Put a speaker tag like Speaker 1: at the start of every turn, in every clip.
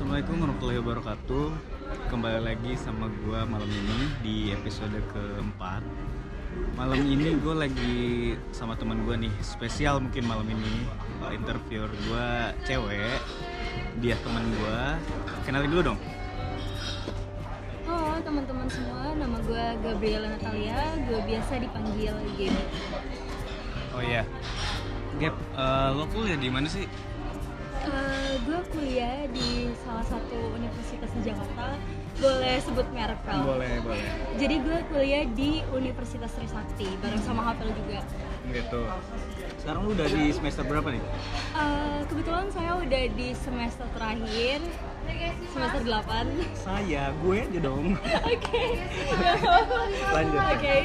Speaker 1: Assalamualaikum warahmatullahi wabarakatuh. Kembali lagi sama gua malam ini di episode keempat. Malam ini gue lagi sama teman gua nih Spesial mungkin malam ini. Interviewer gua cewek Dia teman gua. Kenalin dulu dong.
Speaker 2: Halo teman-teman semua, nama gue Gabriela Natalia, gue biasa dipanggil Gaby.
Speaker 1: Oh iya. Gap, uh, lo kuliah di mana sih?
Speaker 2: Uh, gue kuliah di salah satu universitas di Jakarta, boleh sebut merek Vel?
Speaker 1: Boleh, boleh
Speaker 2: Jadi gue kuliah di Universitas Trisakti, bareng sama Hafel juga.
Speaker 1: Gitu Sekarang lu udah di semester berapa nih?
Speaker 2: Uh, kebetulan saya udah di semester terakhir, semester 8
Speaker 1: Saya, gue aja dong
Speaker 2: Oke,
Speaker 1: Lanjut.
Speaker 2: Oke,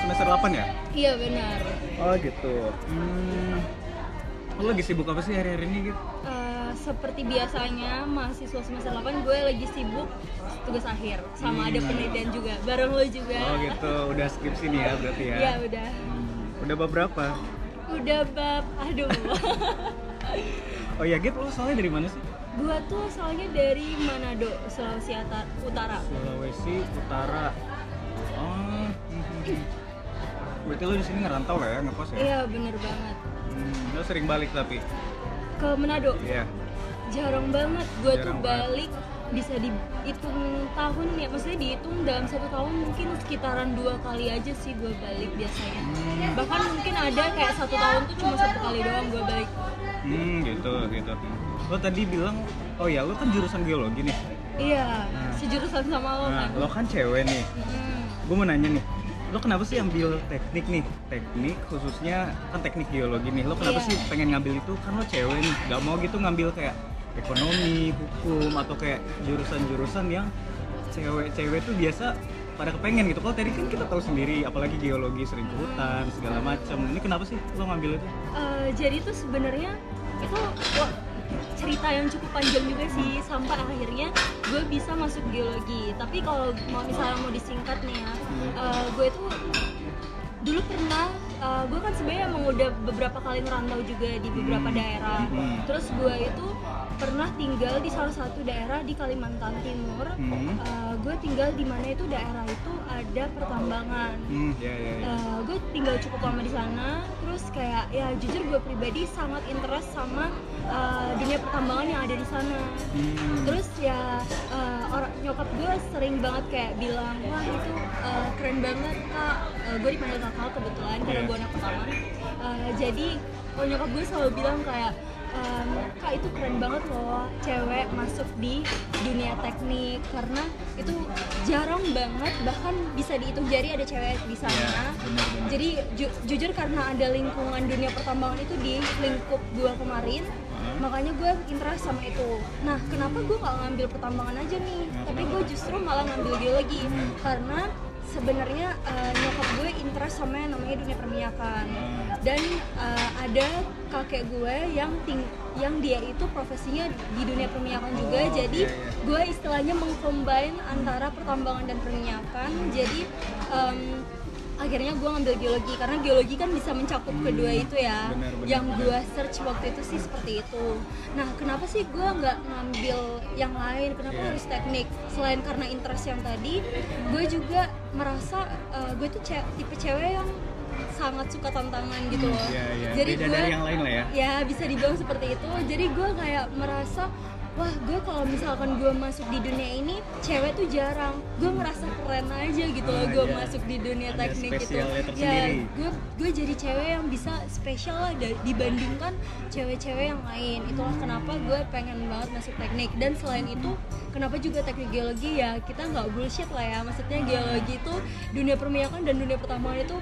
Speaker 1: Semester 8 ya?
Speaker 2: iya benar.
Speaker 1: Oh gitu. Hmm. Lo lagi sibuk apa sih hari-hari ini gitu?
Speaker 2: Uh, seperti biasanya mahasiswa semester 8 gue lagi sibuk tugas akhir sama ada
Speaker 1: Hmm.
Speaker 2: penelitian juga bareng lo juga
Speaker 1: Oh gitu, udah skripsi nih ya berarti ya?
Speaker 2: Iya udah
Speaker 1: Hmm. Udah bab berapa?
Speaker 2: udah bab aduh
Speaker 1: Oh iya, Git, lo soalnya dari mana sih?
Speaker 2: gue tuh soalnya dari Manado Sulawesi Utara
Speaker 1: Sulawesi Utara. Oh. hmm. Berarti lo di sini ngerantau lah ya, ngekos ya?
Speaker 2: iya bener banget
Speaker 1: Hmm, lo sering balik tapi?
Speaker 2: ke Manado
Speaker 1: Iya.
Speaker 2: jarang banget gue tuh
Speaker 1: Jarang banget.
Speaker 2: balik bisa dihitung tahun ya maksudnya dihitung dalam satu tahun mungkin sekitaran dua kali aja sih gue balik biasanya
Speaker 1: Hmm.
Speaker 2: bahkan mungkin ada kayak satu tahun tuh cuma satu kali doang gue balik
Speaker 1: Hmm, gitu, gitu. Lo tadi bilang, oh ya, lo kan jurusan geologi nih.
Speaker 2: iya
Speaker 1: Nah.
Speaker 2: sejurusan sama lo
Speaker 1: Nah,
Speaker 2: kan
Speaker 1: lo kan cewek nih.
Speaker 2: Mm.
Speaker 1: gue mau nanya nih lo kenapa sih ambil teknik nih? Teknik khususnya kan teknik geologi nih. Lo kenapa
Speaker 2: Iya.
Speaker 1: sih pengen ngambil itu? Kan lo cewek nih nggak mau gitu ngambil kayak ekonomi hukum atau kayak jurusan-jurusan yang cewek-cewek tuh biasa pada kepengen gitu. Kalau tadi kan kita tahu sendiri apalagi geologi sering ke hutan segala macam ini kenapa sih lo ngambil itu?
Speaker 2: Eh, jadi tuh sebenarnya itu cerita yang cukup panjang juga sih sampai akhirnya gue bisa masuk geologi. Tapi kalau mau misalnya mau disingkat nih ya eh, gue tuh dulu pernah eh, gue kan sebenarnya emang udah beberapa kali ngerantau juga di beberapa
Speaker 1: Hmm.
Speaker 2: daerah
Speaker 1: Hmm.
Speaker 2: terus gue itu pernah tinggal di salah satu daerah di Kalimantan Timur
Speaker 1: hmm
Speaker 2: Eh, gue tinggal di mana itu daerah itu ada pertambangan
Speaker 1: hmm ya ya ya
Speaker 2: Eh, gue tinggal cukup lama di sana terus kayak ya jujur gue pribadi sangat interest sama eh, dunia pertambangan yang ada di sana
Speaker 1: Hmm.
Speaker 2: terus ya eh, orang nyokap gue sering banget kayak bilang wah itu eh, keren banget kak Eh, gue dipanggil kakak kebetulan karena. Gue anak pertama. Eh, jadi oh, nyokap gue selalu bilang kayak "Em, kak itu keren banget loh cewek masuk di dunia teknik. Karena itu jarang banget bahkan bisa dihitung jari ada cewek di sana.
Speaker 1: Iya, benar-benar.
Speaker 2: jadi ju- jujur karena ada lingkungan dunia pertambangan itu di lingkup gue kemarin
Speaker 1: Hah?
Speaker 2: makanya gue interest sama itu. Nah kenapa gue nggak ngambil pertambangan aja nih?
Speaker 1: Nah,
Speaker 2: tapi gue justru malah ngambil geologi
Speaker 1: Hmm.
Speaker 2: karena sebenarnya eh, nyokap gue interest sama yang namanya dunia perminyakan dan eh, ada kakek gue yang ting yang dia itu profesinya di dunia perminyakan juga.
Speaker 1: Oh,
Speaker 2: jadi
Speaker 1: iya.
Speaker 2: gue istilahnya mengcombine antara pertambangan dan perminyakan jadi em, akhirnya gue ngambil geologi karena geologi kan bisa mencakup
Speaker 1: Hmm,
Speaker 2: kedua itu ya.
Speaker 1: benar, benar,
Speaker 2: yang gue search waktu itu sih seperti itu. Nah kenapa sih gue nggak ngambil yang lain? Kenapa
Speaker 1: Iya.
Speaker 2: harus teknik? Selain karena interest yang tadi gue juga merasa eh, gue tuh ce- tipe cewek yang sangat suka tantangan gitu loh.
Speaker 1: ya ya
Speaker 2: jadi gue
Speaker 1: dari yang lain lah ya.
Speaker 2: Ya bisa dibilang seperti itu. Jadi gue kayak merasa wah gue kalau misalkan gue masuk di dunia ini cewek tuh jarang. Gue merasa keren aja gitu loh
Speaker 1: Ah,
Speaker 2: gue
Speaker 1: iya.
Speaker 2: masuk di dunia
Speaker 1: Ada
Speaker 2: teknik gitu.
Speaker 1: spesialnya
Speaker 2: ya gue gue jadi cewek yang bisa spesial lah dibandingkan cewek-cewek yang lain. Itulah kenapa gue pengen banget masuk teknik. Dan selain itu kenapa juga teknik geologi ya kita nggak bullshit lah ya. Maksudnya geologi itu dunia perminyakan dan dunia pertambangan itu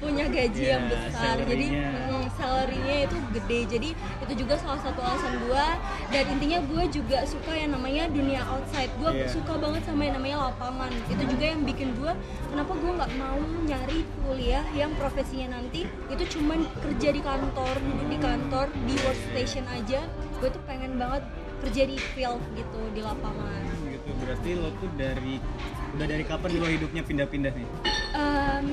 Speaker 2: punya gaji
Speaker 1: Ya,
Speaker 2: yang besar. Jadi
Speaker 1: salary-nya.
Speaker 2: mm, salary-nya itu gede. Jadi itu juga salah satu alasan gue dan intinya gue juga suka yang namanya dunia outside. Gue
Speaker 1: Iya.
Speaker 2: suka banget sama yang namanya lapangan. Itu juga yang bikin gue kenapa gue nggak mau nyari kuliah yang profesinya nanti itu cuman kerja di kantor duduk di kantor di workstation aja. Gue tuh pengen banget kerja di field gitu di lapangan.
Speaker 1: Gitu. Berarti lo tuh dari udah dari kapan lo hidupnya pindah-pindah nih
Speaker 2: Em,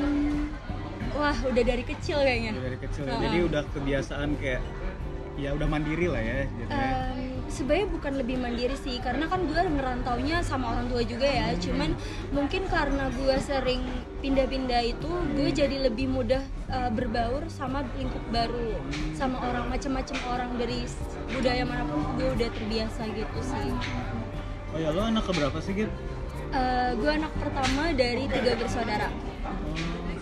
Speaker 2: wah udah dari kecil kayaknya
Speaker 1: udah dari kecil?
Speaker 2: Heeh.
Speaker 1: jadi udah kebiasaan kayak ya udah mandiri lah ya jadinya
Speaker 2: Em, sebenarnya bukan lebih mandiri sih karena kan gue ngerantaunya sama orang tua juga ya cuman mungkin karena gue sering pindah-pindah itu gue jadi lebih mudah uh, berbaur sama lingkup baru sama orang macam-macam orang dari budaya mana pun gue udah terbiasa gitu sih
Speaker 1: oh ya lo anak keberapa sih Git?
Speaker 2: Uh, gue anak pertama dari tiga bersaudara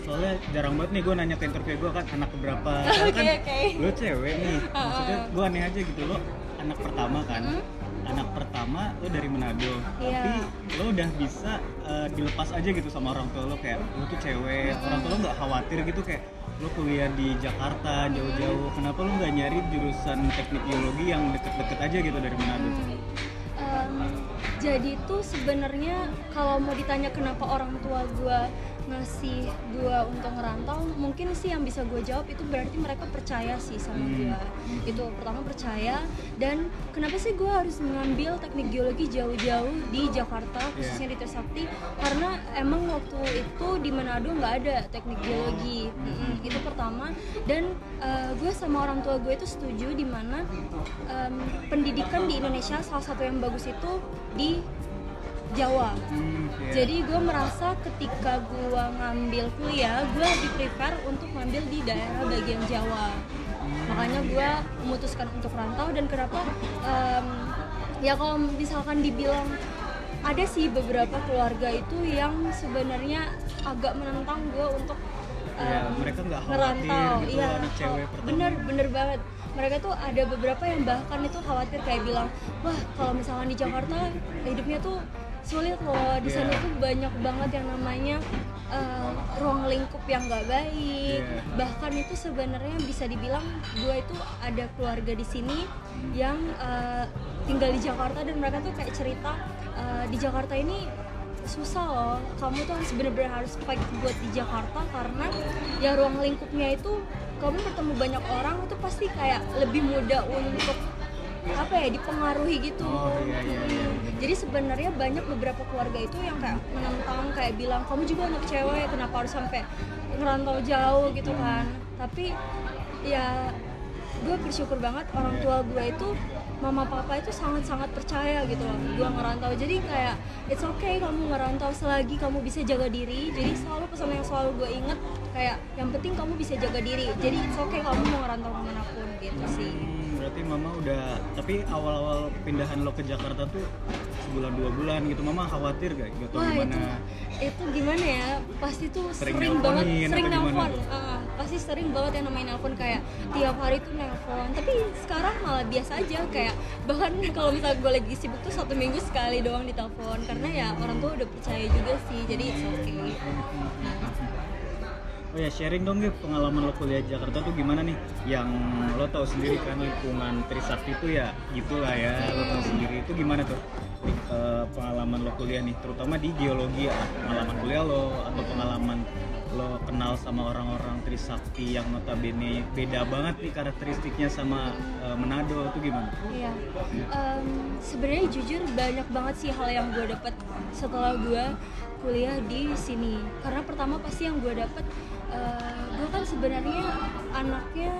Speaker 1: soalnya jarang banget nih gue nanya ke interview gue kan anak keberapa Soalnya
Speaker 2: Oke,
Speaker 1: kan
Speaker 2: oke.
Speaker 1: lo cewek nih. Maksudnya gue aneh aja gitu lo anak pertama kan?
Speaker 2: Mm.
Speaker 1: anak pertama lo dari Manado.
Speaker 2: Iya.
Speaker 1: tapi lo udah bisa uh, dilepas aja gitu sama orang tua lo kayak lo tuh cewek. Orang tua lo nggak khawatir gitu kayak lo kuliah di Jakarta jauh-jauh. Kenapa lo nggak nyari jurusan teknik geologi yang deket-deket aja gitu dari Manado?
Speaker 2: Em, jadi tuh sebenarnya kalau mau ditanya kenapa orang tua gue ngasih gue untuk ngerantau mungkin sih yang bisa gue jawab itu berarti mereka percaya sih sama
Speaker 1: Hmm.
Speaker 2: gue itu pertama percaya dan kenapa sih gue harus mengambil teknik geologi jauh-jauh di Jakarta khususnya di Trisakti? Karena emang waktu itu di Manado nggak ada teknik geologi. Mm-mm, itu pertama. Dan eh, gue sama orang tua gue itu setuju di mana em, pendidikan di Indonesia salah satu yang bagus itu di Jawa.
Speaker 1: Hmm, iya.
Speaker 2: jadi gue merasa ketika gue ngambil kuliah gue lebih prefer untuk ngambil di daerah bagian Jawa. Makanya gue memutuskan untuk rantau dan kenapa em, ya kalau misalkan dibilang ada sih beberapa keluarga itu yang sebenarnya agak menentang gue untuk
Speaker 1: Iya, mereka nggak khawatir
Speaker 2: ngerantau.
Speaker 1: gitu,
Speaker 2: iya
Speaker 1: anak cewek pertama.
Speaker 2: bener bener banget. Mereka tuh ada beberapa yang bahkan itu khawatir kayak bilang wah kalau misalkan di Jakarta hidupnya tuh sulit loh di sana
Speaker 1: Iya.
Speaker 2: tuh banyak banget yang namanya eh, ruang lingkup yang nggak baik
Speaker 1: Iya.
Speaker 2: bahkan itu sebenarnya bisa dibilang gue itu ada keluarga di sini yang eh, tinggal di Jakarta dan mereka tuh kayak cerita eh, di Jakarta ini susah loh kamu tuh harus bener-bener harus fight buat di Jakarta karena ya ruang lingkupnya itu kamu bertemu banyak orang itu pasti kayak lebih mudah untuk apa ya dipengaruhi gitu.
Speaker 1: Oh, iya, iya, iya, iya.
Speaker 2: jadi sebenarnya banyak beberapa keluarga itu yang kayak menentang kayak bilang kamu juga anak cewek kenapa harus sampai ngerantau jauh? gitu kan. Tapi ya gue bersyukur banget orang tua gue itu mama papa itu sangat-sangat percaya gitu loh gue ngerantau. Jadi kayak it's okay kamu ngerantau selagi kamu bisa jaga diri. Jadi selalu pesan yang selalu gue inget kayak yang penting kamu bisa jaga diri. Jadi it's okay kamu mau ngerantau ke mana pun gitu sih.
Speaker 1: Hmm, berarti mama udah tapi awal-awal pindahan lo ke Jakarta tuh sebulan dua bulan gitu. Mama khawatir gak gitu
Speaker 2: Wah
Speaker 1: gimana.
Speaker 2: itu itu gimana ya? Pasti tuh
Speaker 1: Sering
Speaker 2: sering, banget sering
Speaker 1: gimana?
Speaker 2: nelpon. Ah, pasti sering banget yang namanya nelpon. Kayak tiap hari tuh nelpon. Tapi sekarang malah biasa aja. Kayak bahkan kalau misalnya gue lagi sibuk tuh satu minggu sekali doang ditelepon. Karena ya orang tua udah percaya juga sih. Jadi it's okay
Speaker 1: Oh ya sharing dong Gip, pengalaman lo kuliah di Jakarta tuh gimana nih? Yang lo tahu sendiri kan lingkungan Trisakti itu ya gitulah ya, lo tahu sendiri itu gimana tuh? Eh, pengalaman lo kuliah nih, terutama di geologi ya, pengalaman kuliah lo atau pengalaman lo kenal sama orang-orang Trisakti yang notabene beda banget nih karakteristiknya sama eh, Manado itu gimana?
Speaker 2: Iya, Em, sebenarnya jujur banyak banget sih hal yang gue dapat setelah gue kuliah di sini. Karena pertama pasti yang gue dapat, gue kan sebenarnya anaknya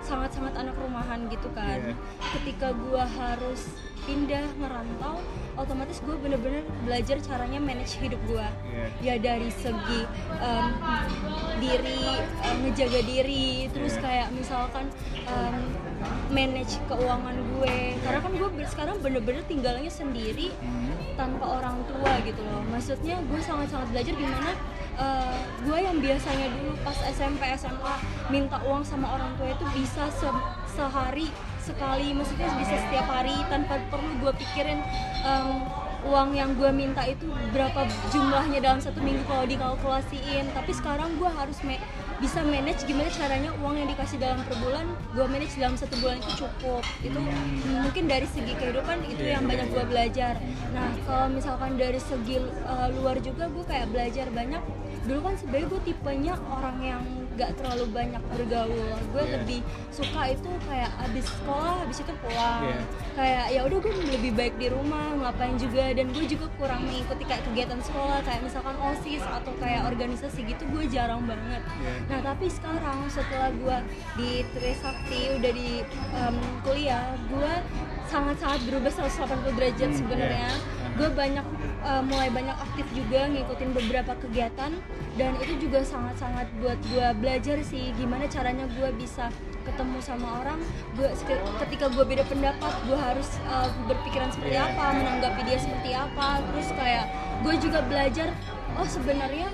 Speaker 2: sangat-sangat anak rumahan gitu kan.
Speaker 1: Iya.
Speaker 2: Ketika gue harus pindah ngerantau, otomatis gue bener-bener belajar caranya manage hidup gue.
Speaker 1: Iya.
Speaker 2: Ya dari segi em, diri, em, ngejaga diri, terus
Speaker 1: Iya.
Speaker 2: kayak misalkan em, manage keuangan gue karena kan gue sekarang bener-bener tinggalnya sendiri
Speaker 1: Hmm.
Speaker 2: tanpa orang tua gitu loh maksudnya gue sangat-sangat belajar gimana eh, gue yang biasanya dulu pas SMP SMA minta uang sama orang tua itu bisa se- sehari sekali. Maksudnya bisa setiap hari tanpa perlu gue pikirin em, uang yang gue minta itu berapa jumlahnya dalam satu minggu kalau dikalkulasiin. Tapi sekarang gue harus ma- bisa manage gimana caranya uang yang dikasih dalam per bulan gue manage dalam satu bulan itu cukup. Itu mungkin dari segi kehidupan itu
Speaker 1: Iya,
Speaker 2: yang
Speaker 1: iya,
Speaker 2: banyak
Speaker 1: iya.
Speaker 2: gue belajar. Nah kalau misalkan dari segi uh, luar juga gue kayak belajar banyak. Dulu kan sebenarnya gue tipenya orang yang gak terlalu banyak bergaul gue
Speaker 1: Iya.
Speaker 2: lebih suka itu kayak abis sekolah habis itu pulang
Speaker 1: Iya.
Speaker 2: kayak ya udah gue lebih baik di rumah ngapain juga dan gue juga kurang mengikuti kayak kegiatan sekolah kayak misalkan osis atau kayak organisasi gitu gue jarang banget
Speaker 1: Iya.
Speaker 2: nah tapi sekarang setelah gue di Trisakti udah di em, kuliah gue sangat-sangat berubah 180 derajat
Speaker 1: Hmm,
Speaker 2: sebenarnya
Speaker 1: iya.
Speaker 2: Gue banyak uh, mulai banyak aktif juga ngikutin beberapa kegiatan dan itu juga sangat-sangat buat gue belajar sih gimana caranya gue bisa ketemu sama orang gue ketika gue beda pendapat gue harus uh, berpikiran seperti
Speaker 1: Iya.
Speaker 2: apa menanggapi dia seperti apa terus kayak gue juga belajar oh sebenarnya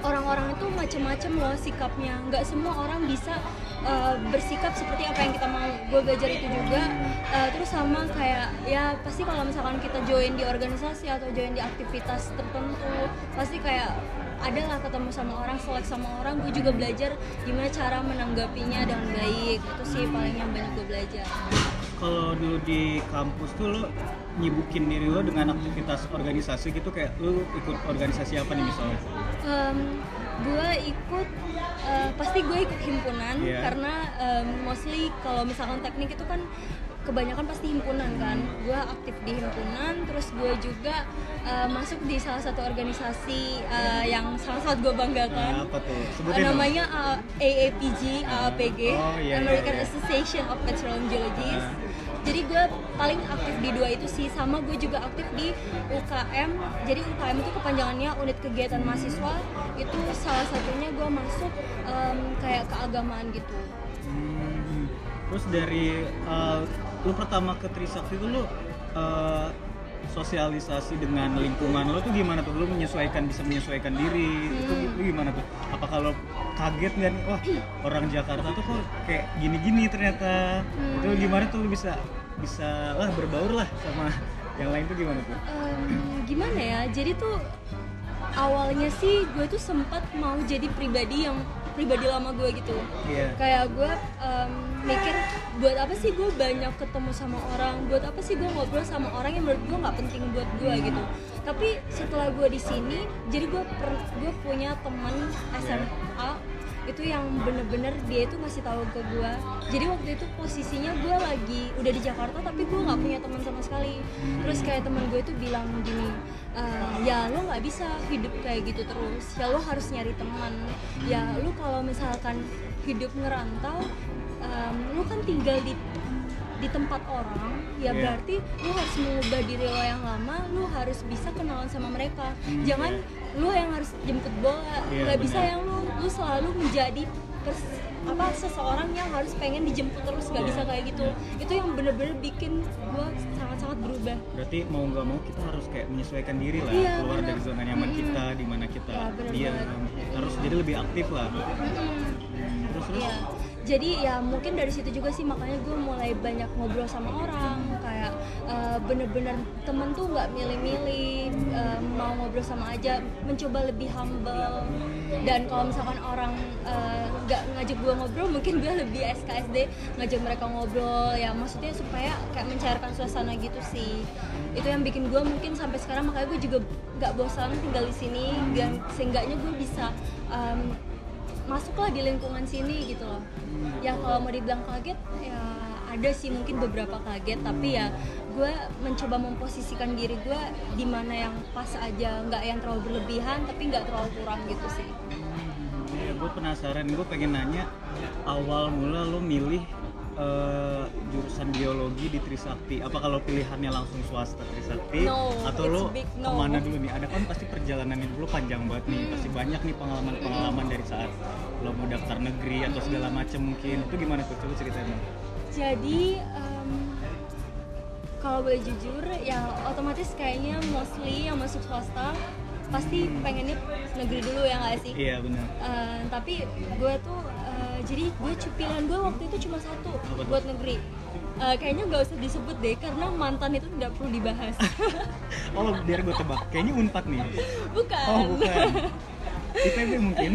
Speaker 2: orang-orang itu macam-macam loh sikapnya. Nggak semua orang bisa uh, bersikap seperti apa yang kita mau. Gue belajar itu juga. Uh, terus sama kayak ya pasti kalau misalkan kita join di organisasi atau join di aktivitas tertentu pasti kayak ada lah ketemu sama orang selek sama orang. Gue juga belajar gimana cara menanggapinya dengan baik. Itu sih paling yang banyak gue belajar.
Speaker 1: Kalau dulu di kampus tuh lo nyibukin diri lo dengan aktivitas organisasi gitu kayak lo ikut organisasi apa nih misalnya?
Speaker 2: Em, gue ikut eh, pasti gue ikut himpunan
Speaker 1: Iya.
Speaker 2: karena em, mostly kalau misalkan teknik itu kan kebanyakan pasti himpunan kan gue aktif di himpunan terus gue juga eh, masuk di salah satu organisasi eh, yang sangat-sangat gue banggakan
Speaker 1: Nah, apa tuh? Sebutin
Speaker 2: namanya uh, AAPG, AAPG,
Speaker 1: Oh, iya,
Speaker 2: American
Speaker 1: iya, iya.
Speaker 2: Association of Petroleum Geologists.
Speaker 1: Ah.
Speaker 2: Jadi gue paling aktif di dua itu sih, sama gue juga aktif di UKM. Jadi UKM itu kepanjangannya Unit Kegiatan Mahasiswa. Itu salah satunya gue masuk em, kayak keagamaan gitu.
Speaker 1: Hmm, Terus dari uh, lu pertama ke Trisakti itu lu uh, sosialisasi dengan lingkungan lo tuh gimana tuh? Lu menyesuaikan bisa menyesuaikan diri itu
Speaker 2: Hmm.
Speaker 1: lu gimana tuh? Apa kalau kaget nggak nih? Wah orang Jakarta tuh kok kayak gini-gini ternyata.
Speaker 2: Hmm.
Speaker 1: Itu gimana tuh bisa bisa lah berbaur lah sama yang lain tuh gimana tuh?
Speaker 2: Em, gimana ya? Jadi tuh awalnya sih gue tuh sempat mau jadi pribadi yang pribadi lama gue gitu.
Speaker 1: Iya.
Speaker 2: kayak gue em, mikir buat apa sih gue banyak ketemu sama orang buat apa sih gue ngobrol sama orang yang menurut gue nggak penting buat gue gitu tapi setelah gue di sini jadi gue gue punya temen SMA itu yang bener-bener dia itu ngasih tahu ke gue jadi waktu itu posisinya gue lagi udah di Jakarta tapi gue nggak punya teman sama sekali. Terus kayak teman gue itu bilang gini "Eh, ya lo nggak bisa hidup kayak gitu terus. Ya lo harus nyari teman. Ya lo kalau misalkan hidup ngerantau em, lo kan tinggal di di tempat orang. Ya
Speaker 1: Iya.
Speaker 2: berarti lu harus mengubah diri lo yang lama lu harus bisa kenalan sama mereka.
Speaker 1: Hmm,
Speaker 2: jangan lu yang harus jemput bola.
Speaker 1: Iya,
Speaker 2: nggak bisa
Speaker 1: benar.
Speaker 2: yang lu lu selalu menjadi pers- apa seseorang yang harus pengen dijemput terus nggak
Speaker 1: Iya.
Speaker 2: bisa kayak gitu itu yang bener-bener bikin gua sangat-sangat berubah
Speaker 1: Berarti mau nggak mau kita harus kayak menyesuaikan diri lah
Speaker 2: Iya,
Speaker 1: keluar
Speaker 2: benar.
Speaker 1: dari zona nyaman
Speaker 2: Mm-mm.
Speaker 1: kita di mana kita
Speaker 2: Ya,
Speaker 1: dia
Speaker 2: banget.
Speaker 1: harus jadi lebih aktif lah.
Speaker 2: Mm-mm.
Speaker 1: Terus terus
Speaker 2: Iya. Jadi ya mungkin dari situ juga sih makanya gue mulai banyak ngobrol sama orang. Kayak eh, bener-bener temen tuh nggak milih-milih eh, mau ngobrol sama aja mencoba lebih humble. Dan kalau misalkan orang eh, nggak ngajak gue ngobrol mungkin gue lebih SKSD ngajak mereka ngobrol. Ya maksudnya supaya kayak mencairkan suasana gitu sih. Itu yang bikin gue mungkin sampai sekarang makanya gue juga nggak bosan tinggal di sini. Dan seenggaknya gue bisa em, masuklah di lingkungan sini gitu loh. Ya kalau mau dibilang kaget ya ada sih mungkin beberapa kaget tapi ya gue mencoba memposisikan diri gue di mana yang pas aja nggak yang terlalu berlebihan tapi nggak terlalu kurang gitu sih.
Speaker 1: Ya, gue penasaran, gue pengen nanya awal mula lo milih eh, jurusan biologi di Trisakti. Apa kalau pilihannya langsung swasta Trisakti
Speaker 2: No,
Speaker 1: atau lo
Speaker 2: big no.
Speaker 1: ke mana dulu nih? Ada kan pasti perjalanan hidup lo panjang banget nih,
Speaker 2: Hmm.
Speaker 1: pasti banyak nih pengalaman-pengalaman dari saat lo mau daftar negeri atau segala macam mungkin. Itu gimana tuh? Coba ceritain dong.
Speaker 2: jadi em, kalau boleh jujur ya otomatis kayaknya mostly yang masuk swasta pasti pengennya negeri dulu ya nggak sih
Speaker 1: Iya benar.
Speaker 2: Eh, tapi gue tuh jadi gue pilihan gue waktu itu cuma satu buat negeri Eh, kayaknya nggak usah disebut deh karena mantan itu tidak perlu dibahas
Speaker 1: Oh biar gue tebak, kayaknya unpad nih.
Speaker 2: bukan
Speaker 1: Oh bukan. ITB mungkin.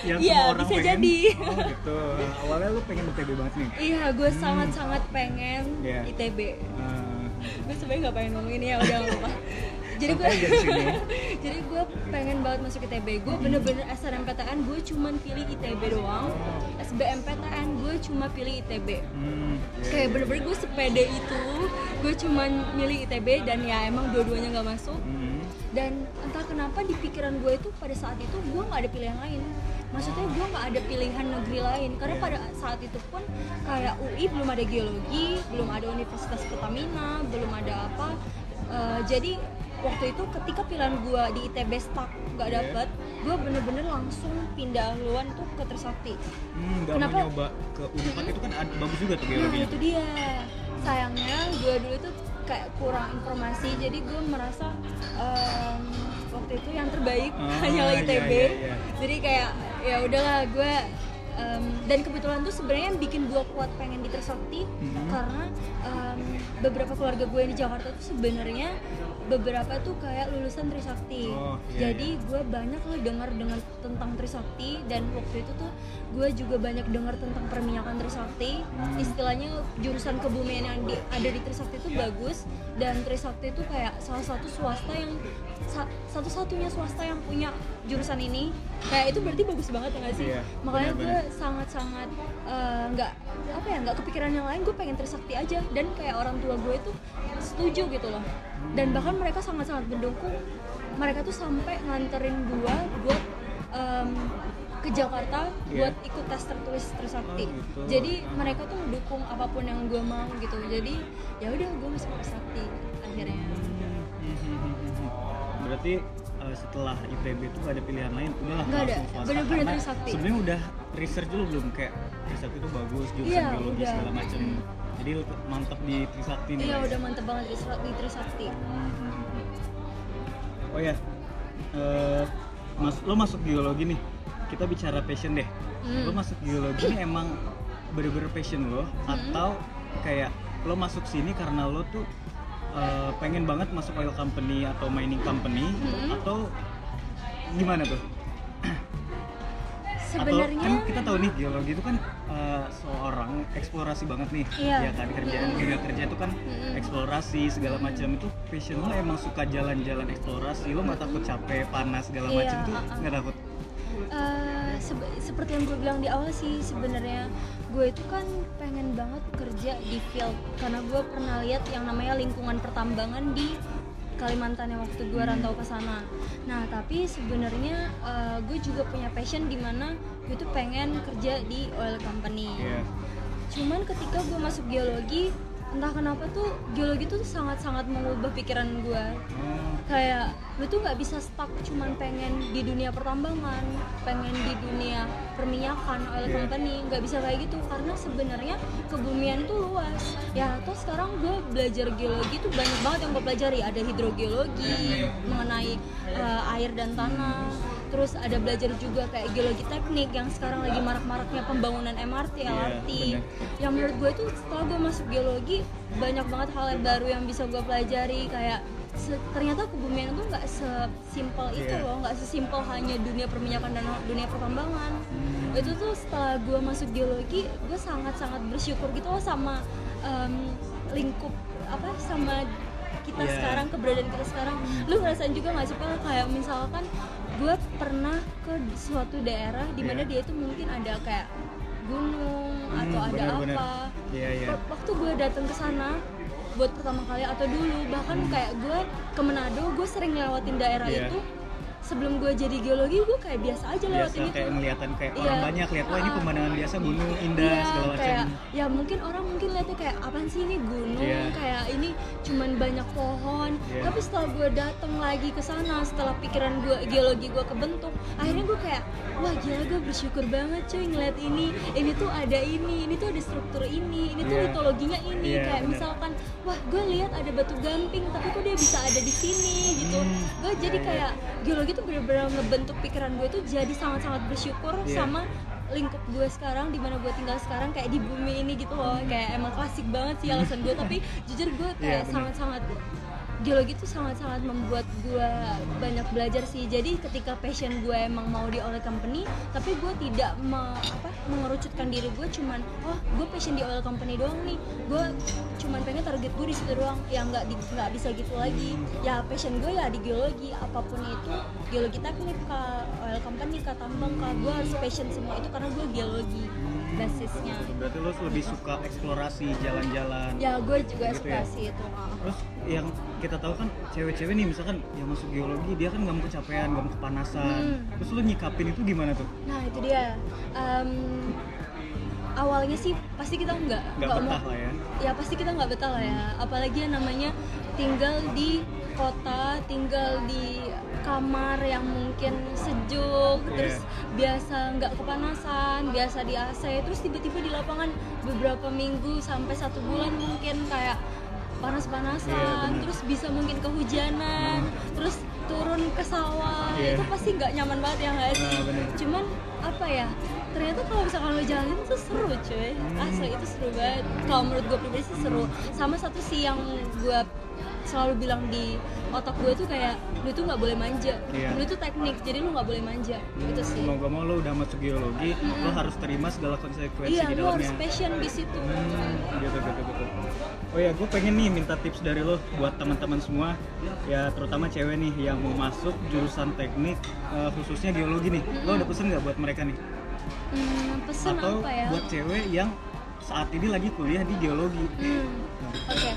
Speaker 1: Yang
Speaker 2: Iya,
Speaker 1: semua orang
Speaker 2: bisa
Speaker 1: pengen.
Speaker 2: jadi.
Speaker 1: Oh gitu. Awalnya lu pengen ITB banget nih.
Speaker 2: iya gue sangat sangat pengen
Speaker 1: Iya.
Speaker 2: ITB
Speaker 1: Eh,
Speaker 2: gue sebenarnya nggak pengen ngomongin ya udah apa jadi gue Jadi gue pengen banget masuk ITB gue bener-bener SNMPTN gue cuman pilih ITB doang. SBMPTN gue cuma pilih ITB
Speaker 1: Hmm, iya,
Speaker 2: kayak
Speaker 1: iya.
Speaker 2: bener-bener gue sepede itu gue cuman milih ITB dan ya emang dua-duanya nggak masuk.
Speaker 1: Hmm.
Speaker 2: dan entah kenapa di pikiran gue itu pada saat itu gue nggak ada pilihan lain. Maksudnya gue nggak ada pilihan negeri lain. Karena pada saat itu pun kayak UI belum ada geologi belum ada Universitas Pertamina belum ada apa. Eh, jadi waktu itu ketika pilihan gue di ITB stuck nggak
Speaker 1: Iya.
Speaker 2: dapet gue bener-bener langsung pindah haluan tuh ke Trisakti
Speaker 1: Hmm, nggak
Speaker 2: Kenapa?
Speaker 1: mau nyoba ke Unpad itu kan bagus juga tuh
Speaker 2: Nah
Speaker 1: geologinya.
Speaker 2: itu dia sayangnya gue dulu tuh kayak kurang informasi jadi gue merasa em, waktu itu yang terbaik
Speaker 1: Oh,
Speaker 2: hanyalah
Speaker 1: iya,
Speaker 2: ITB
Speaker 1: iya, iya.
Speaker 2: jadi kayak ya udahlah gue em, dan kebetulan tuh sebenarnya yang bikin gue kuat pengen di Trisakti
Speaker 1: Mhm.
Speaker 2: karena em, beberapa keluarga gue yang di Jakarta tuh sebenarnya beberapa tuh kayak lulusan Trisakti
Speaker 1: Oh, iya,
Speaker 2: jadi gue banyak loh dengar dengan tentang Trisakti dan waktu itu tuh gue juga banyak dengar tentang perminyakan Trisakti
Speaker 1: Hmm.
Speaker 2: istilahnya jurusan kebumian yang di- ada di Trisakti itu bagus dan Trisakti itu kayak salah satu swasta yang sa- satu-satunya swasta yang punya jurusan ini. Kayak itu berarti bagus banget ya nggak sih?
Speaker 1: Iya,
Speaker 2: makanya gue sangat-sangat eh, nggak apa ya nggak kepikiran yang lain. Gue pengen Trisakti aja. Dan kayak orang tua gue itu setuju gitu loh. Dan bahkan mereka sangat-sangat mendukung. Mereka tuh sampai nganterin gue buat em, ke Jakarta
Speaker 1: Iya.
Speaker 2: buat ikut tes tertulis Trisakti.
Speaker 1: Oh, gitu.
Speaker 2: jadi mereka tuh dukung apa pun yang gue mau gitu. Jadi ya udah gue masuk Trisakti akhirnya.
Speaker 1: Berarti eh, setelah ITB itu gak ada pilihan lain, udahlah
Speaker 2: ada,
Speaker 1: langsung swasta.
Speaker 2: bener-bener Trisakti.
Speaker 1: Sebenarnya udah research dulu belum kayak Trisakti itu bagus, jurusan
Speaker 2: Iya,
Speaker 1: geologi
Speaker 2: udah.
Speaker 1: segala macem. Jadi mantep di Trisakti nih.
Speaker 2: iya
Speaker 1: guys.
Speaker 2: udah mantep banget di, Tris- di Trisakti
Speaker 1: Oh ya, mas, lo masuk geologi nih. Kita bicara passion deh.
Speaker 2: Hmm.
Speaker 1: Lo masuk geologi ini emang bener-bener passion lo
Speaker 2: Hmm.
Speaker 1: atau kayak lo masuk sini karena lo tuh eh, pengen banget masuk oil company atau mining company
Speaker 2: Hmm.
Speaker 1: atau gimana tuh? Atau
Speaker 2: sebenarnya
Speaker 1: kan kita tahu nih geologi itu kan eh, seorang eksplorasi banget nih,
Speaker 2: Iya.
Speaker 1: ya kan kerjaan dunia kerja itu kan
Speaker 2: Mm-mm.
Speaker 1: eksplorasi segala macam itu passion lo emang suka jalan-jalan eksplorasi lo nggak takut capek panas segala
Speaker 2: Iya,
Speaker 1: macam tuh
Speaker 2: uh-uh.
Speaker 1: nggak takut
Speaker 2: Eh, sebe- seperti yang gue bilang di awal sih sebenarnya gue itu kan pengen banget kerja di field karena gue pernah lihat yang namanya lingkungan pertambangan di Kalimantan yang waktu gue rantau ke sana. Nah tapi sebenarnya eh, gue juga punya passion di mana gue tuh pengen kerja di oil company.
Speaker 1: Iya.
Speaker 2: Cuman ketika gue masuk geologi entah kenapa tuh geologi tuh sangat-sangat mengubah pikiran gue kayak lu tuh nggak bisa stuck cuman pengen di dunia pertambangan pengen di dunia perminyakan oil
Speaker 1: Iya.
Speaker 2: company nggak bisa kayak gitu. Karena sebenarnya kebumian tuh luas. Ya atau sekarang gue belajar geologi tuh banyak banget yang gue pelajari. Ada hidrogeologi mengenai eh, air dan tanah terus ada belajar juga kayak geologi teknik yang sekarang lagi marak-maraknya pembangunan MRT,
Speaker 1: Iya,
Speaker 2: LRT
Speaker 1: bener.
Speaker 2: yang menurut gue tuh setelah gue masuk geologi banyak banget hal yang baru yang bisa gue pelajari kayak ternyata kebumian itu nggak sesimpel itu
Speaker 1: Iya.
Speaker 2: loh nggak sesimpel hanya dunia perminyakan dan dunia pertambangan
Speaker 1: Hmm.
Speaker 2: itu tuh setelah gue masuk geologi gue sangat sangat bersyukur gitu loh sama em, lingkup apa sama kita
Speaker 1: Iya.
Speaker 2: sekarang keberadaan kita sekarang lu ngerasain juga nggak sih kayak misalkan gue pernah ke suatu daerah di mana
Speaker 1: Iya.
Speaker 2: dia itu mungkin ada kayak gunung atau
Speaker 1: Hmm,
Speaker 2: ada
Speaker 1: benar-benar.
Speaker 2: apa
Speaker 1: iya.
Speaker 2: Wak- waktu gue datang ke sana buat pertama kali atau dulu bahkan kayak gue ke Manado gue sering lewatin daerah
Speaker 1: Iya.
Speaker 2: itu sebelum gue jadi geologi gue kayak biasa aja
Speaker 1: biasa
Speaker 2: lewatin itu
Speaker 1: kayak ngeliatan kayak
Speaker 2: Iya.
Speaker 1: orang banyak lihat wah ini
Speaker 2: Ah.
Speaker 1: pemandangan biasa gunung indah
Speaker 2: Iya,
Speaker 1: segala macam
Speaker 2: kayak ya mungkin orang mungkin lihatnya kayak apaan sih ini gunung
Speaker 1: Iya.
Speaker 2: kayak ini cuman banyak pohon
Speaker 1: Iya.
Speaker 2: tapi setelah gue datang lagi ke sana setelah pikiran gue geologi gue kebentuk akhirnya gue kayak wah gila gue bersyukur banget cuy ngeliat ini ini tuh ada ini ini tuh ada struktur ini ini tuh
Speaker 1: Iya.
Speaker 2: litologinya ini
Speaker 1: Iya,
Speaker 2: kayak
Speaker 1: bener.
Speaker 2: misalkan wah gue lihat ada batu gamping tapi kok dia bisa ada di sini gitu
Speaker 1: Hmm,
Speaker 2: gue jadi
Speaker 1: iya, iya.
Speaker 2: kayak geologi tuh bener-bener ngebentuk pikiran gue tuh jadi sangat-sangat bersyukur
Speaker 1: Iya.
Speaker 2: sama lingkup gue sekarang di mana gue tinggal sekarang kayak di bumi ini gitu loh kayak emang klasik banget sih alasan gue tapi jujur gue
Speaker 1: Iya,
Speaker 2: kayak
Speaker 1: bener.
Speaker 2: sangat-sangat geologi itu sangat-sangat membuat gue banyak belajar sih. Jadi ketika passion gue emang mau di oil company tapi gue tidak me, apa, mengerucutkan diri gue cuman oh gue passion di oil company doang nih. Gue cuman pengen target gue di situ doang. Ya nggak nggak bisa gitu lagi. Ya passion gue ya di geologi. Apa pun itu geologi teknik kah oil company kah tambang kah gue harus passion semua itu karena gue geologi basisnya
Speaker 1: berarti lo lebih suka eksplorasi jalan-jalan
Speaker 2: ya gue juga
Speaker 1: Gitu ya?
Speaker 2: ekspresi itu ah.
Speaker 1: terus yang kita tahu kan cewek-cewek nih misalkan yang masuk geologi dia kan nggak mau kecapean nggak mau kepanasan
Speaker 2: Hmm.
Speaker 1: terus lo nyikapin itu gimana tuh
Speaker 2: Nah itu dia. Em, awalnya sih pasti kita nggak
Speaker 1: nggak betah lah ya
Speaker 2: Ya pasti kita nggak betah lah ya. Apalagi yang namanya tinggal di kota, tinggal di kamar yang mungkin sejuk,
Speaker 1: Iya.
Speaker 2: terus biasa nggak kepanasan, biasa di AC, terus tiba-tiba di lapangan beberapa minggu sampai satu bulan mungkin kayak
Speaker 1: Iya,
Speaker 2: panas-panasan,
Speaker 1: benar.
Speaker 2: terus bisa mungkin kehujanan, terus turun ke sawah,
Speaker 1: Iya.
Speaker 2: itu pasti nggak nyaman banget ya nggak sih?
Speaker 1: Nah,
Speaker 2: cuman apa ya ternyata kalau misalkan lo jalanin tuh seru cuy
Speaker 1: Hmm.
Speaker 2: asli itu seru banget kalau menurut gue pribadi sih seru sama satu sih yang gue selalu bilang di otak gue tuh kayak lu tuh nggak boleh manja
Speaker 1: Iya.
Speaker 2: lu tuh teknik jadi lu nggak boleh manja itu sih
Speaker 1: mau gak mau lo udah masuk geologi lo harus terima segala konsekuensi
Speaker 2: iya
Speaker 1: di
Speaker 2: lu harus
Speaker 1: dalamnya
Speaker 2: passion di situ
Speaker 1: Hmm, gitu gitu gitu. Oh ya, gue pengen nih minta tips dari lo buat teman-teman semua, ya terutama cewek nih yang mau masuk jurusan teknik, eh, khususnya geologi nih. Lo ada pesan nggak buat mereka nih?
Speaker 2: hmm, pesen
Speaker 1: Atau
Speaker 2: apa ya
Speaker 1: buat cewek yang saat ini lagi kuliah di geologi?
Speaker 2: Hmm, oke.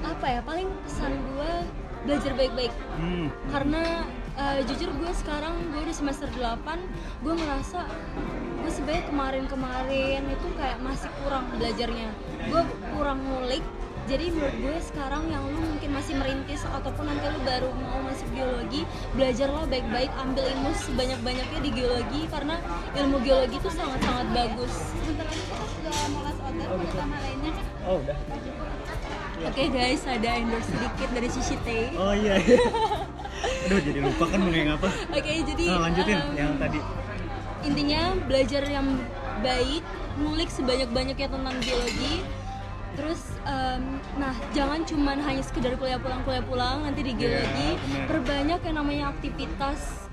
Speaker 2: Apa ya paling pesan gue belajar baik-baik.
Speaker 1: Hmm,
Speaker 2: karena eh, jujur gue sekarang gue udah semester 8 gue ngerasa gue sebenarnya kemarin-kemarin itu kayak masih kurang belajarnya. Gue kurang ngulik jadi menurut gue sekarang yang lu mungkin masih merintis ataupun nanti lu baru mau masuk geologi belajarlah baik-baik ambil ilmu sebanyak-banyaknya di geologi karena ilmu geologi itu sangat-sangat bagus
Speaker 1: Oh, gitu.
Speaker 2: lainnya
Speaker 1: oh udah.
Speaker 2: oke guys ada endorse sedikit dari Shishi Teh
Speaker 1: Oh iya. iya. Aduh jadi lupa kan mau apa?
Speaker 2: oke jadi
Speaker 1: Nah, lanjutin
Speaker 2: em,
Speaker 1: yang tadi.
Speaker 2: intinya belajar yang baik ngulik sebanyak-banyaknya tentang geologi terus em, nah jangan cuman hanya sekedar kuliah pulang kuliah pulang nanti di geologi
Speaker 1: Iya, benar.
Speaker 2: perbanyak yang namanya aktivitas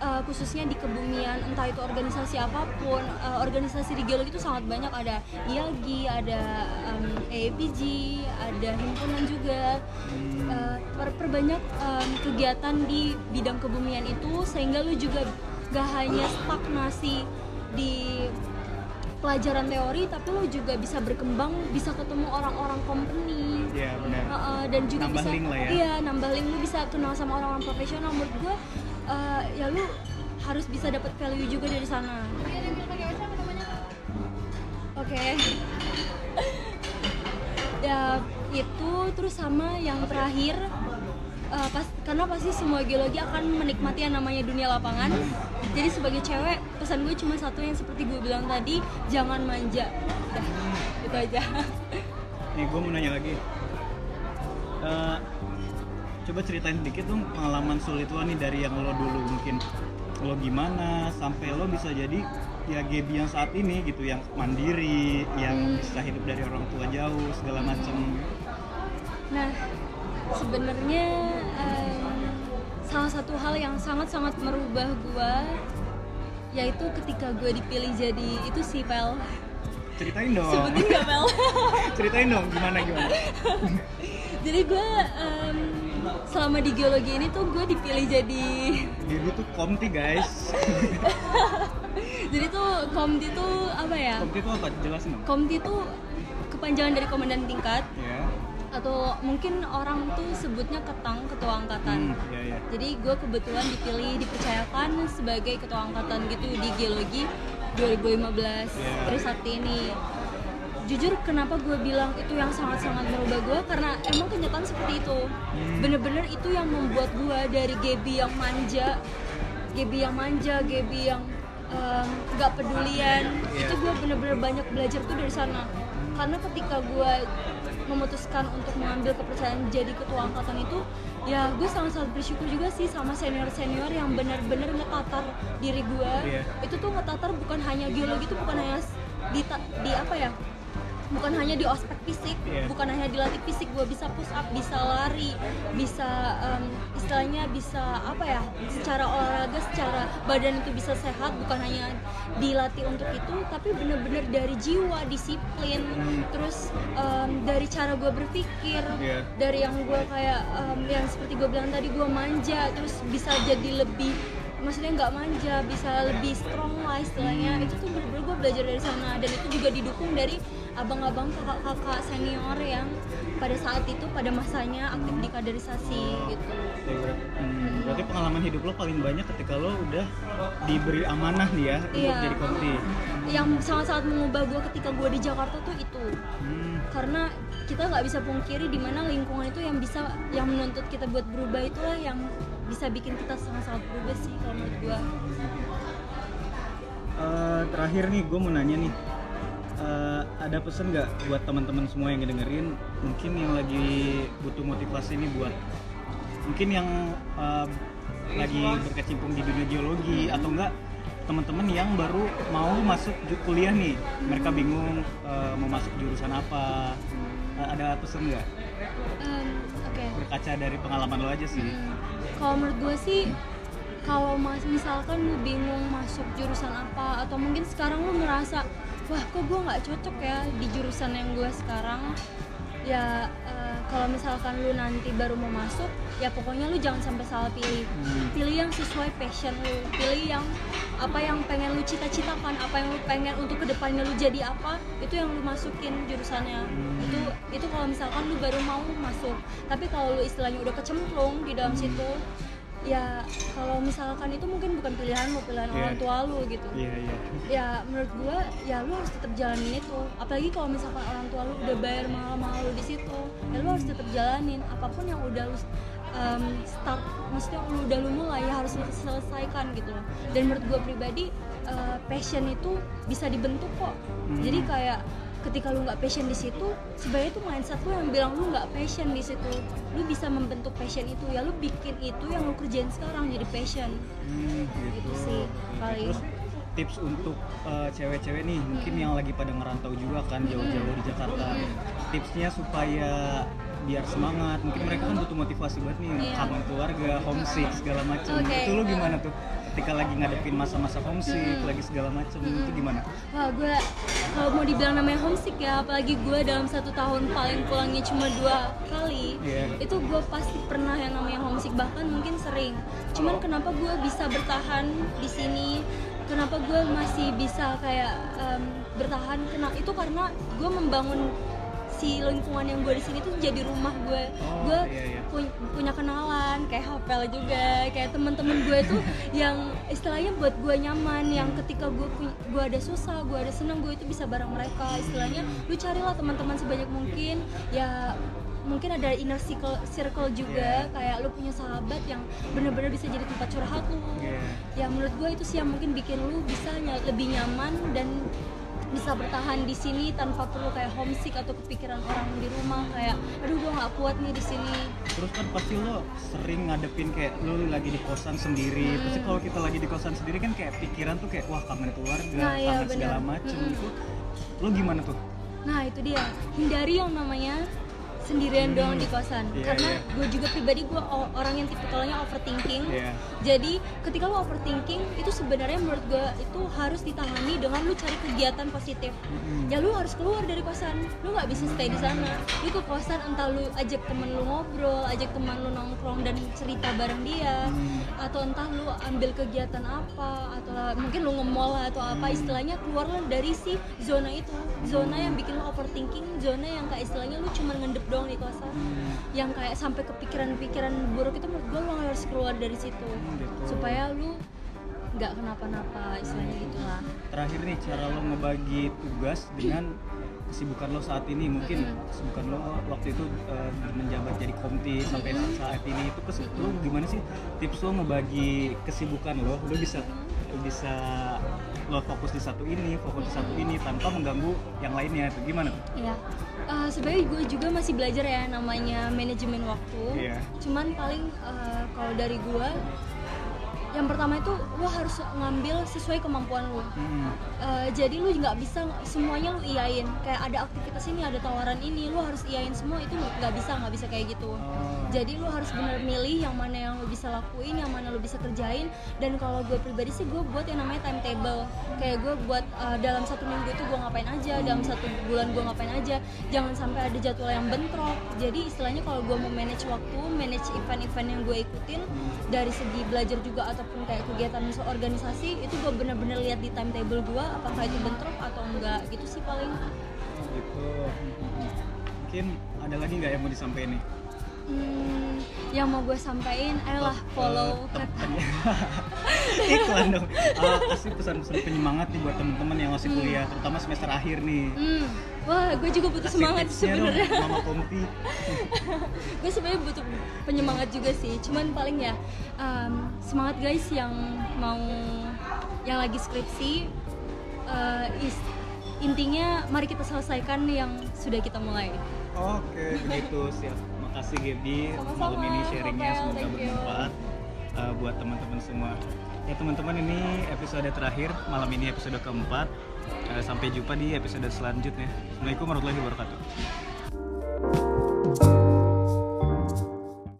Speaker 2: eh, khususnya di kebumian entah itu organisasi apa pun eh, organisasi di geologi itu sangat banyak ada IAGI ada em, AAPG ada himpunan juga Eh, per- perbanyak em, kegiatan di bidang kebumian itu sehingga lu juga gak hanya stagnasi di pelajaran teori tapi lu juga bisa berkembang bisa ketemu orang-orang company
Speaker 1: Iya benar.
Speaker 2: Heeh, dan juga
Speaker 1: Nambah
Speaker 2: bisa
Speaker 1: link lah ya.
Speaker 2: iya nambah link lu bisa kenal sama orang-orang profesional menurut gua eh, ya lu harus bisa dapat value juga dari sana. Oke. Ya itu terus sama yang terakhir eh, pas karena pasti semua geologi akan menikmati yang namanya dunia lapangan. Jadi sebagai cewek pesan gue cuma satu yang seperti gue bilang tadi jangan manja. Dah itu aja.
Speaker 1: Nih gue mau nanya lagi. Eh, coba ceritain dikit dong pengalaman sulit lo nih dari yang lo dulu mungkin lo gimana sampai lo bisa jadi ya Gaby yang saat ini gitu yang mandiri yang bisa hidup dari orang tua jauh segala macem
Speaker 2: Nah, sebenarnya em, salah satu hal yang sangat-sangat merubah gua yaitu ketika gue dipilih jadi itu sih Pel.
Speaker 1: ceritain dong
Speaker 2: Sebutin gak Pel?
Speaker 1: ceritain dong gimana gimana
Speaker 2: jadi gue em, selama di geologi ini tuh gue dipilih jadi
Speaker 1: Gaby tuh komti guys
Speaker 2: jadi tuh komti tuh apa ya?
Speaker 1: komti tuh apa jelasin dong
Speaker 2: Komti tuh kepanjangan dari komandan tingkat
Speaker 1: ya
Speaker 2: atau mungkin orang tuh sebutnya ketang ketua angkatan.
Speaker 1: hmm, ya ya
Speaker 2: Jadi gue kebetulan dipilih dipercayakan sebagai ketua angkatan gitu di geologi 2015
Speaker 1: Yeah.
Speaker 2: Trisakti ini. Jujur kenapa gue bilang itu yang sangat-sangat merubah gue karena emang kenyataan seperti itu.
Speaker 1: Hmm.
Speaker 2: Bener-bener itu yang membuat gue dari Gaby yang manja, Gaby yang manja, Gaby yang nggak pedulian,
Speaker 1: Yeah.
Speaker 2: itu gue bener-bener banyak belajar tuh dari sana. Karena ketika gue memutuskan untuk mengambil kepercayaan jadi ketua angkatan itu ya gue sangat-sangat bersyukur juga sih sama senior-senior yang benar-benar ngetatar diri gue
Speaker 1: Iya.
Speaker 2: itu tuh ngetatar bukan hanya geologi itu bukan hanya di, di apa ya bukan hanya di ospek fisik
Speaker 1: Iya.
Speaker 2: bukan hanya dilatih fisik gue bisa push up bisa lari bisa em, istilahnya bisa apa ya secara olahraga secara badan itu bisa sehat bukan hanya dilatih untuk itu tapi bener-bener dari jiwa disiplin
Speaker 1: Hmm.
Speaker 2: terus em, dari cara gue berpikir
Speaker 1: Iya.
Speaker 2: dari yang gue kayak em, yang seperti gue bilang tadi gue manja terus bisa jadi lebih maksudnya nggak manja bisa lebih strong lah istilahnya itu tuh bener-bener gue belajar dari sana dan itu juga didukung dari abang-abang kakak-kakak senior yang pada saat itu pada masanya aktif di kaderisasi gitu.
Speaker 1: Ya, hmm, berarti pengalaman hidup lo paling banyak ketika lo udah diberi amanah nih ya untuk
Speaker 2: Iya.
Speaker 1: jadi komti.
Speaker 2: yang sangat-sangat mengubah gue ketika gue di Jakarta tuh itu.
Speaker 1: Hmm,
Speaker 2: karena kita nggak bisa pungkiri di mana lingkungan itu yang bisa yang menuntut kita buat berubah itulah yang bisa bikin kita sangat-sangat berubah sih kalau menurut gue
Speaker 1: eh, terakhir nih gue mau nanya nih, eh, ada pesan nggak buat teman-teman semua yang ngedengerin, mungkin yang lagi butuh motivasi nih buat, mungkin yang eh, lagi berkecimpung di dunia geologi atau enggak teman-teman yang baru mau masuk kuliah nih, mereka bingung eh, mau masuk jurusan apa, Eh, ada pesan nggak?
Speaker 2: Em, oke
Speaker 1: berkaca dari pengalaman lo aja sih
Speaker 2: Hmm, kalau menurut gue sih kalau mas misalkan lu bingung masuk jurusan apa atau mungkin sekarang lu merasa wah kok gue nggak cocok ya di jurusan yang gue sekarang ya eh, kalau misalkan lu nanti baru mau masuk ya pokoknya lu jangan sampai salah pilih
Speaker 1: Hmm.
Speaker 2: pilih yang sesuai passion lu pilih yang apa yang pengen lu cita-citakan apa yang lu pengen untuk ke depannya lu jadi apa itu yang lu masukin jurusannya
Speaker 1: Hmm.
Speaker 2: itu itu kalau misalkan lu baru mau masuk tapi kalau lu istilahnya udah kecemplung di dalam situ ya kalau misalkan itu mungkin bukan pilihan lu pilihan
Speaker 1: Iya.
Speaker 2: orang tua lu gitu.
Speaker 1: Iya iya.
Speaker 2: Ya menurut gua ya lu harus tetap jalanin itu. Apalagi kalau misalkan orang tua lu udah bayar mahal-mahal lu di situ ya lu harus tetap jalanin. Apa pun yang udah lu um, start maksudnya lu udah lu mulai ya harus lu selesaikan gitu loh. Dan menurut gua pribadi uh, passion itu bisa dibentuk kok.
Speaker 1: Hmm.
Speaker 2: jadi kayak ketika lu nggak passion di situ sebenarnya itu mindset lu yang bilang lu nggak passion di situ lu bisa membentuk passion itu ya lu bikin itu yang lu kerjain sekarang jadi passion
Speaker 1: Hmm,
Speaker 2: Gitu sih, paling.
Speaker 1: Terus tips untuk uh, cewek-cewek nih mungkin yang lagi pada ngerantau juga kan jauh-jauh di Jakarta. Tipsnya supaya biar semangat. Mungkin mereka kan butuh motivasi banget nih,
Speaker 2: Iya.
Speaker 1: kangen keluarga, homesick segala macam.
Speaker 2: Oke.
Speaker 1: Itu lu gimana tuh? Ketika lagi ngadepin masa-masa homesick, lagi segala macam itu gimana?
Speaker 2: Wah gue kalau mau dibilang namanya homesick ya apalagi gue dalam satu tahun paling pulangnya cuma dua kali
Speaker 1: Iya.
Speaker 2: itu gue pasti pernah yang namanya homesick bahkan mungkin sering. Cuman kenapa gue bisa bertahan di sini? Kenapa gue masih bisa kayak em, bertahan? Kena itu karena gue membangun si lingkungan yang gue di sini tuh jadi rumah gue
Speaker 1: Oh,
Speaker 2: gue
Speaker 1: iya, iya.
Speaker 2: pu- punya kenalan kayak Hapel juga kayak teman-teman gue tuh yang istilahnya buat gue nyaman yang ketika gue gue ada susah gue ada senang gue itu bisa bareng mereka istilahnya lu carilah teman-teman sebanyak mungkin ya mungkin ada inner circle, circle juga
Speaker 1: Iya.
Speaker 2: kayak lu punya sahabat yang bener-bener bisa jadi tempat curhat lu
Speaker 1: Iya.
Speaker 2: ya menurut gue itu sih yang mungkin bikin lu bisa ny- lebih nyaman dan bisa bertahan di sini tanpa perlu kayak homesick atau kepikiran orang di rumah kayak aduh gue nggak kuat nih di sini
Speaker 1: Terus kan pasti lo sering ngadepin kayak lo lagi di kosan sendiri.
Speaker 2: Hmm.
Speaker 1: Pasti kalau kita lagi di kosan sendiri kan kayak pikiran tuh kayak wah kangen keluarga,
Speaker 2: Nah, iya,
Speaker 1: kangen segala
Speaker 2: benar.
Speaker 1: macem
Speaker 2: Mm-mm.
Speaker 1: itu. Lo gimana tuh?
Speaker 2: Nah itu dia hindari yang namanya sendirian doang di kosan.
Speaker 1: Iya,
Speaker 2: karena
Speaker 1: iya.
Speaker 2: gue juga pribadi gue orang yang tipikalnya overthinking.
Speaker 1: Iya.
Speaker 2: jadi ketika lo overthinking itu sebenarnya menurut gue itu harus ditangani dengan lu cari kegiatan positif.
Speaker 1: Mm-mm.
Speaker 2: ya lu harus keluar dari kosan. Lu nggak bisa stay di sana. Lu ke kosan entah lu ajak temen lu ngobrol ajak teman lu nongkrong dan cerita bareng dia
Speaker 1: Hmm.
Speaker 2: atau entah lu ambil kegiatan apa atau lah- mungkin lu nge-mall lah atau apa istilahnya keluarlah dari si zona itu. Zona yang bikin lu overthinking zona yang kayak istilahnya lu cuma ngendep doang di kosan yang kayak sampai kepikiran-pikiran buruk itu menurut gue lu harus keluar dari situ.
Speaker 1: Gitu.
Speaker 2: supaya lu nggak kenapa-napa istilahnya gitulah
Speaker 1: Terakhir nih cara lo ngebagi tugas dengan kesibukan lo saat ini. Mungkin kesibukan lo waktu itu eh, menjabat jadi komti sampai saat ini itu kes lo gimana sih tips lo ngebagi kesibukan lo? Lo bisa bisa lo fokus di satu ini fokus di satu ini tanpa mengganggu yang lainnya itu gimana?
Speaker 2: Iya. Eh, sebenarnya gue juga masih belajar ya namanya manajemen waktu.
Speaker 1: Iya.
Speaker 2: Cuman paling eh, kalau dari gue yang pertama itu lo harus ngambil sesuai kemampuan lo
Speaker 1: Hmm.
Speaker 2: Eh, jadi lu nggak bisa semuanya lu iyain kayak ada aktivitas ini ada tawaran ini lu harus iyain semua itu nggak bisa nggak bisa kayak gitu
Speaker 1: Oh.
Speaker 2: Jadi lu harus bener milih yang mana yang lu bisa lakuin yang mana lu bisa kerjain. Dan kalau gue pribadi sih gue buat yang namanya timetable. Kayak gue buat uh, dalam satu minggu itu gue ngapain aja dalam satu bulan gue ngapain aja. Jangan sampai ada jadwal yang bentrok. Jadi istilahnya kalau gue mau manage waktu manage event-event yang gue ikutin dari segi belajar juga ataupun kayak kegiatan organisasi itu gue bener-bener lihat di timetable gue apakah itu bentrok atau enggak. Gitu sih paling.
Speaker 1: Gitu. Mungkin ada lagi nggak yang mau disampaikan nih
Speaker 2: Hmm, yang mau gue sampaikan ayolah
Speaker 1: Eh,
Speaker 2: follow
Speaker 1: tem- iklan dong Ah, kasih pesan-pesan penyemangat nih buat teman-teman yang masih kuliah terutama semester akhir nih
Speaker 2: Hmm, wah gue juga butuh
Speaker 1: Kasih
Speaker 2: semangat sebenarnya.
Speaker 1: mama kompi
Speaker 2: gue sebenarnya butuh penyemangat juga sih. Cuman paling ya um, semangat guys yang mau yang lagi skripsi. uh, is- intinya mari kita selesaikan yang sudah kita mulai.
Speaker 1: oke begitu siap makasih Gaby malam ini sharingnya semoga bermanfaat uh, buat teman-teman semua. Ya teman-teman ini episode terakhir malam ini episode keempat. Uh, sampai jumpa di episode selanjutnya. Assalamualaikum warahmatullahi wabarakatuh